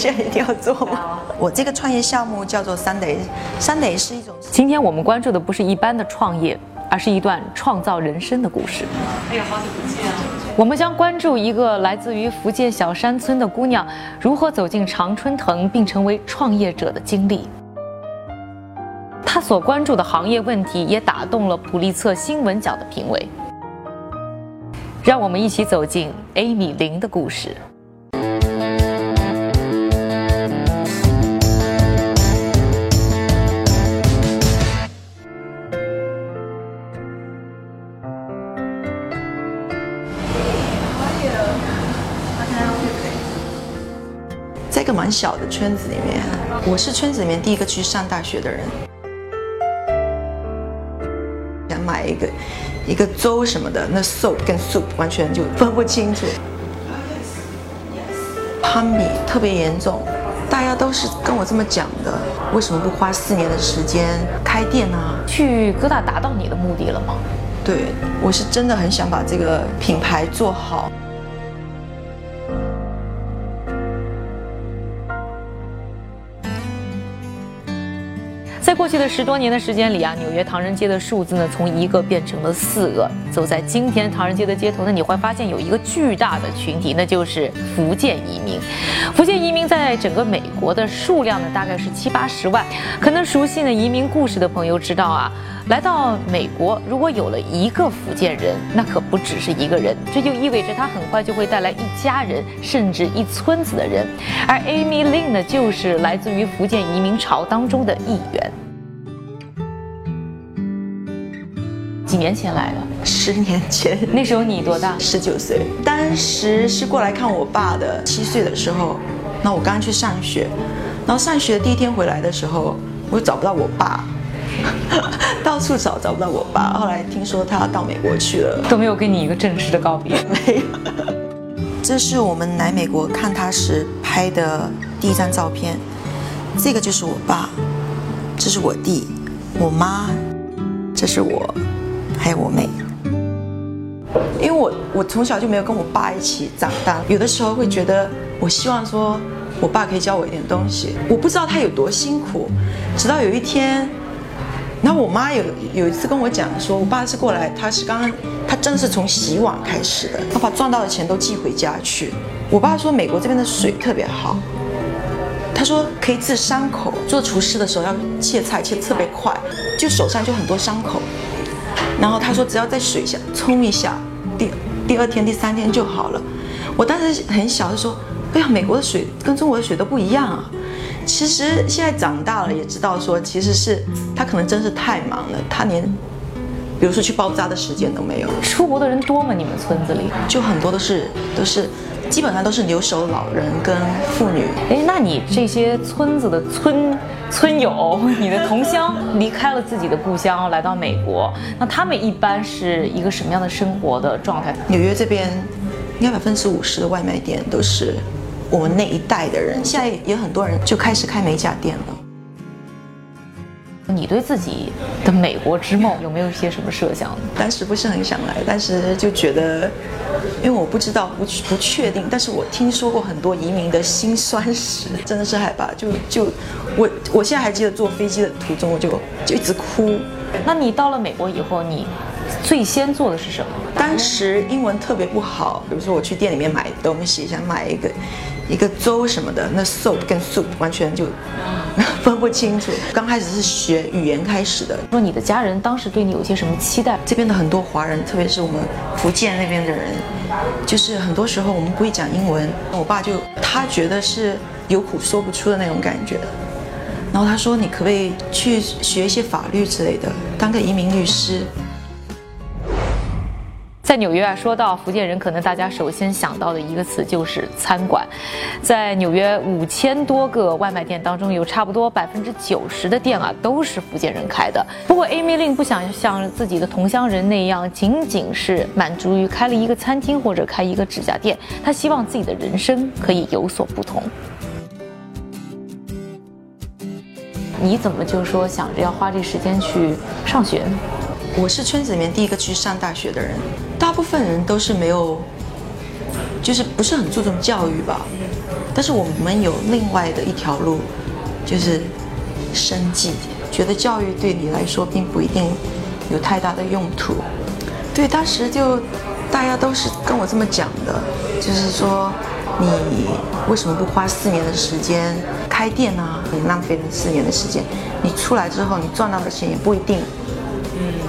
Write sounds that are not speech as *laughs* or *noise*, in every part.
现在一定要做吗？我这个创业项目叫做 Sunday，Sunday 是一种。今天我们关注的不是一般的创业，而是一段创造人生的故事。哎呀，好久不见！我们将关注一个来自于福建小山村的姑娘如何走进常春藤并成为创业者的经历。她所关注的行业问题也打动了普利策新闻奖的评委。让我们一起走进 Amy 林的故事。在一个蛮小的圈子里面，我是圈子里面第一个去上大学的人。想买一个一个粥什么的，那 soap 跟 soup 完全就分不清楚。攀比特别严重，大家都是跟我这么讲的。为什么不花四年的时间开店呢？去哥大达到你的目的了吗？对，我是真的很想把这个品牌做好。去的十多年的时间里啊，纽约唐人街的数字呢，从一个变成了四个。走在今天唐人街的街头呢，你会发现有一个巨大的群体，那就是福建移民。福建移民在整个美国的数量呢，大概是七八十万。可能熟悉呢移民故事的朋友知道啊，来到美国，如果有了一个福建人，那可不只是一个人，这就意味着他很快就会带来一家人，甚至一村子的人。而 Amy Lin 呢，就是来自于福建移民潮当中的一员。几年前来的，十年前，那时候你多大？十九岁。当时是过来看我爸的，七岁的时候，那我刚刚去上学，然后上学第一天回来的时候，我又找不到我爸，*laughs* 到处找找不到我爸。后来听说他到美国去了，都没有跟你一个正式的告别。*laughs* 没有。这是我们来美国看他时拍的第一张照片，这个就是我爸，这是我弟，我妈，这是我。还有我妹，因为我我从小就没有跟我爸一起长大，有的时候会觉得，我希望说我爸可以教我一点东西。我不知道他有多辛苦，直到有一天，然后我妈有有一次跟我讲说，我爸是过来，他是刚刚他真的是从洗碗开始的，他把赚到的钱都寄回家去。我爸说美国这边的水特别好，他说可以治伤口，做厨师的时候要切菜切特别快，就手上就很多伤口。然后他说，只要在水下冲一下，第第二天、第三天就好了。我当时很小，就说：“哎呀，美国的水跟中国的水都不一样啊。”其实现在长大了也知道，说其实是他可能真是太忙了，他连比如说去包扎的时间都没有。出国的人多吗？你们村子里就很多都是都是。基本上都是留守老人跟妇女。哎，那你这些村子的村村友，你的同乡离开了自己的故乡，来到美国，那他们一般是一个什么样的生活的状态？纽约这边，应该百分之五十的外卖店都是我们那一代的人，现在也很多人就开始开美甲店了。你对自己的美国之梦有没有一些什么设想？当时不是很想来，但是就觉得，因为我不知道，不不确定。但是我听说过很多移民的辛酸史，真的是害怕。就就我我现在还记得坐飞机的途中，我就就一直哭。那你到了美国以后，你最先做的是什么？当时英文特别不好，比如说我去店里面买东西，想买一个一个粥什么的，那 soap 跟 soup 完全就。*laughs* 分不清楚。刚开始是学语言开始的。说你的家人当时对你有些什么期待？这边的很多华人，特别是我们福建那边的人，就是很多时候我们不会讲英文。我爸就他觉得是有苦说不出的那种感觉。然后他说：“你可不可以去学一些法律之类的，当个移民律师？”在纽约啊，说到福建人，可能大家首先想到的一个词就是餐馆。在纽约五千多个外卖店当中，有差不多百分之九十的店啊都是福建人开的。不过，Amy Lin 不想像自己的同乡人那样，仅仅是满足于开了一个餐厅或者开一个指甲店。他希望自己的人生可以有所不同。你怎么就说想着要花这时间去上学呢？我是村子里面第一个去上大学的人，大部分人都是没有，就是不是很注重教育吧。但是我们有另外的一条路，就是生计。觉得教育对你来说并不一定有太大的用途。对，当时就大家都是跟我这么讲的，就是说你为什么不花四年的时间开店呢？你浪费了四年的时间，你出来之后你赚到的钱也不一定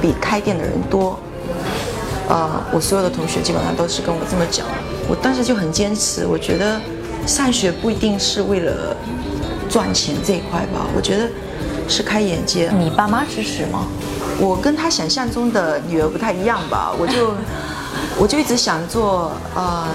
比开店的人多。呃，我所有的同学基本上都是跟我这么讲。我当时就很坚持，我觉得上学不一定是为了赚钱这一块吧，我觉得是开眼界。你爸妈支持吗？我跟他想象中的女儿不太一样吧，我就 *laughs* 我就一直想做呃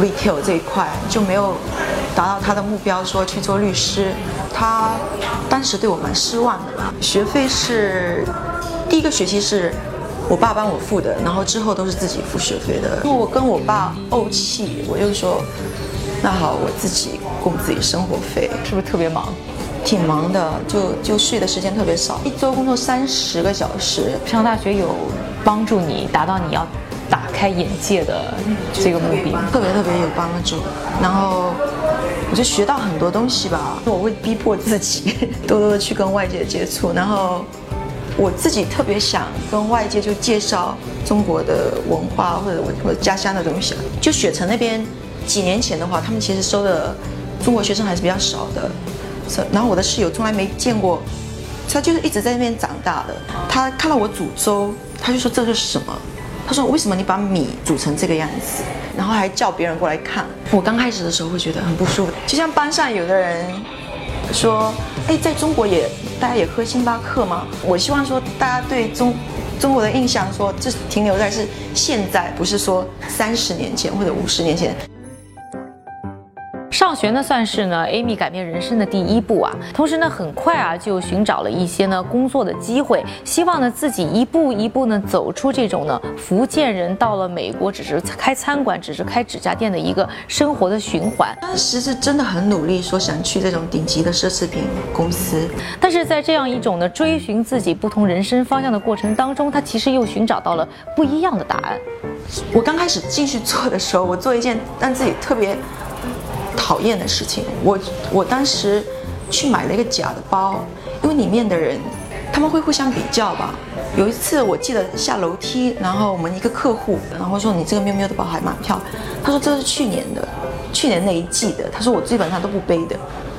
retail 这一块，就没有达到他的目标，说去做律师。他当时对我蛮失望的吧。学费是第一个学期是我爸帮我付的，然后之后都是自己付学费的。因为我跟我爸怄气，我就说那好，我自己供自己生活费，是不是特别忙？挺忙的，就就睡的时间特别少，一周工作三十个小时。上大学有帮助你达到你要打开眼界的这个目的，特别特别有帮助。然后我就学到很多东西吧，我会逼迫自己 *laughs* 多多的去跟外界接触。然后我自己特别想跟外界就介绍中国的文化或者我我家乡的东西。就雪城那边几年前的话，他们其实收的中国学生还是比较少的。然后我的室友从来没见过，他就是一直在那边长大的。他看到我煮粥，他就说这是什么？他说为什么你把米煮成这个样子？然后还叫别人过来看。我刚开始的时候会觉得很不舒服，就像班上有的人说，哎，在中国也大家也喝星巴克吗？我希望说大家对中中国的印象说，这停留在是现在，不是说三十年前或者五十年前。上学呢，算是呢 Amy 改变人生的第一步啊。同时呢，很快啊就寻找了一些呢工作的机会，希望呢自己一步一步呢走出这种呢福建人到了美国只是开餐馆、只是开指甲店的一个生活的循环。当时是真的很努力，说想去这种顶级的奢侈品公司。但是在这样一种呢追寻自己不同人生方向的过程当中，他其实又寻找到了不一样的答案。我刚开始进去做的时候，我做一件让自己特别。讨厌的事情，我我当时去买了一个假的包，因为里面的人他们会互相比较吧。有一次我记得下楼梯，然后我们一个客户，然后说你这个喵喵的包还蛮漂亮。他说这是去年的，去年那一季的。他说我基本上都不背的，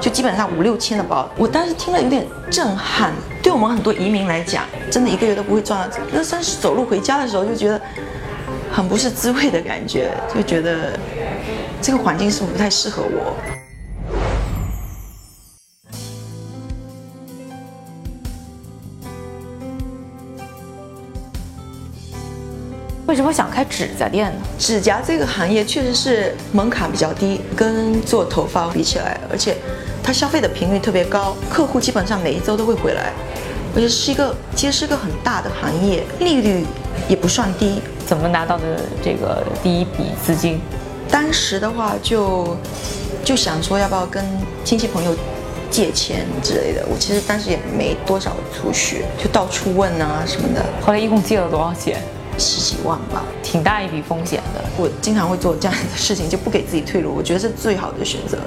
就基本上五六千的包。我当时听了有点震撼。对我们很多移民来讲，真的一个月都不会赚到。那算是走路回家的时候就觉得很不是滋味的感觉，就觉得。这个环境是不太适合我。为什么想开指甲店呢？指甲这个行业确实是门槛比较低，跟做头发比起来，而且它消费的频率特别高，客户基本上每一周都会回来，而且是一个其实是个很大的行业，利率也不算低。怎么拿到的这个第一笔资金？当时的话就就想说要不要跟亲戚朋友借钱之类的，我其实当时也没多少储蓄，就到处问啊什么的。后来一共借了多少钱？十几万吧，挺大一笔风险的。我经常会做这样的事情，就不给自己退路，我觉得是最好的选择。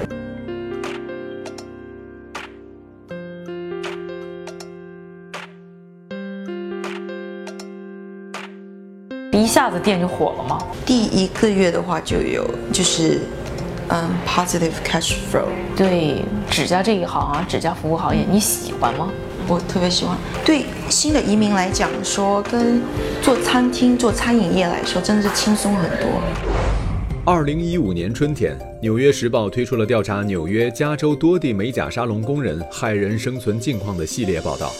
一下子店就火了吗？第一个月的话就有，就是嗯，positive cash flow。对指甲这一行啊，指甲服务行业，你喜欢吗？我特别喜欢。对新的移民来讲，说跟做餐厅、做餐饮业来说，真的是轻松很多。二零一五年春天，《纽约时报》推出了调查纽约、加州多地美甲沙龙工人害人生存境况的系列报道。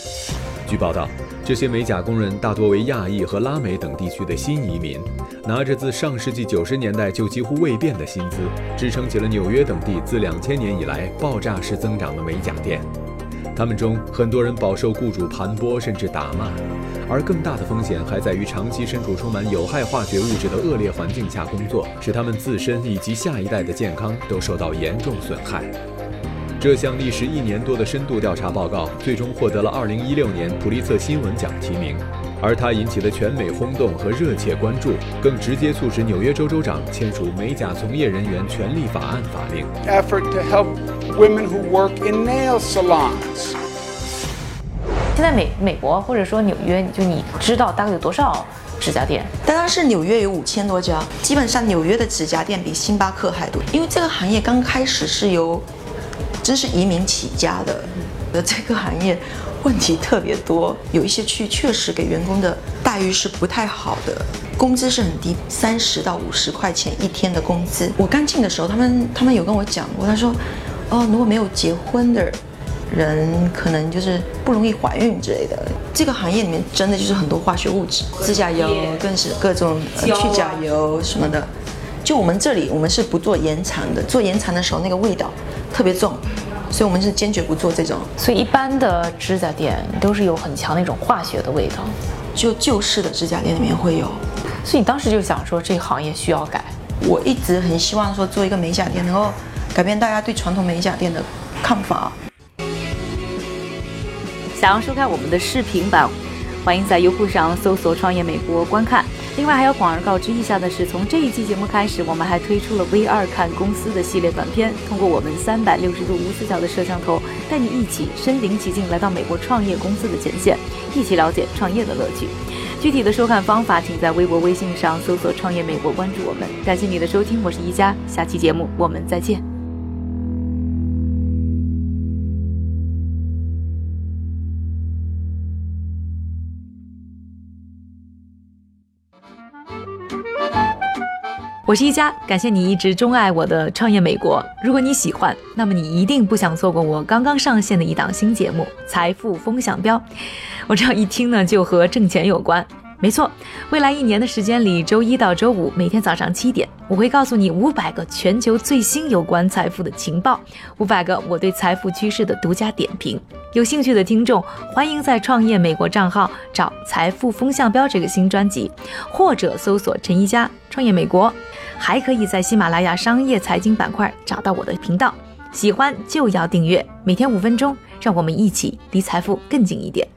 据报道。这些美甲工人大多为亚裔和拉美等地区的新移民，拿着自上世纪九十年代就几乎未变的薪资，支撑起了纽约等地自两千年以来爆炸式增长的美甲店。他们中很多人饱受雇主盘剥甚至打骂，而更大的风险还在于长期身处充满有害化学物质的恶劣环境下工作，使他们自身以及下一代的健康都受到严重损害。这项历时一年多的深度调查报告，最终获得了2016年普利策新闻奖提名，而它引起的全美轰动和热切关注，更直接促使纽约州州长签署美甲从业人员权利法案法令。effort to help women who work in nail salons. 现在美美国或者说纽约，就你知道大概有多少指甲店？当然是纽约有五千多家，基本上纽约的指甲店比星巴克还多，因为这个行业刚开始是由真是移民起家的，的这个行业问题特别多，有一些区确实给员工的待遇是不太好的，工资是很低，三十到五十块钱一天的工资。我刚进的时候，他们他们有跟我讲过，他说，哦，如果没有结婚的人，可能就是不容易怀孕之类的。这个行业里面真的就是很多化学物质，指甲油更是各种呃去甲油什么的。就我们这里，我们是不做延长的，做延长的时候那个味道特别重，所以我们是坚决不做这种。所以一般的指甲店都是有很强那种化学的味道。就旧式的指甲店里面会有。所以你当时就想说，这个行业需要改。我一直很希望说做一个美甲店，能够改变大家对传统美甲店的看法。想要收看我们的视频版，欢迎在优酷上搜索“创业美国”观看。另外还要广而告之一下的是，从这一期节目开始，我们还推出了 V 二看公司的系列短片，通过我们三百六十度无死角的摄像头，带你一起身临其境来到美国创业公司的前线，一起了解创业的乐趣。具体的收看方法，请在微博、微信上搜索“创业美国”，关注我们。感谢你的收听，我是一佳，下期节目我们再见。我是一加，感谢你一直钟爱我的创业美国。如果你喜欢，那么你一定不想错过我刚刚上线的一档新节目《财富风向标》。我这样一听呢，就和挣钱有关。没错，未来一年的时间里，周一到周五每天早上七点，我会告诉你五百个全球最新有关财富的情报，五百个我对财富趋势的独家点评。有兴趣的听众，欢迎在创业美国账号找“财富风向标”这个新专辑，或者搜索“陈一佳创业美国”，还可以在喜马拉雅商业财经板块找到我的频道。喜欢就要订阅，每天五分钟，让我们一起离财富更近一点。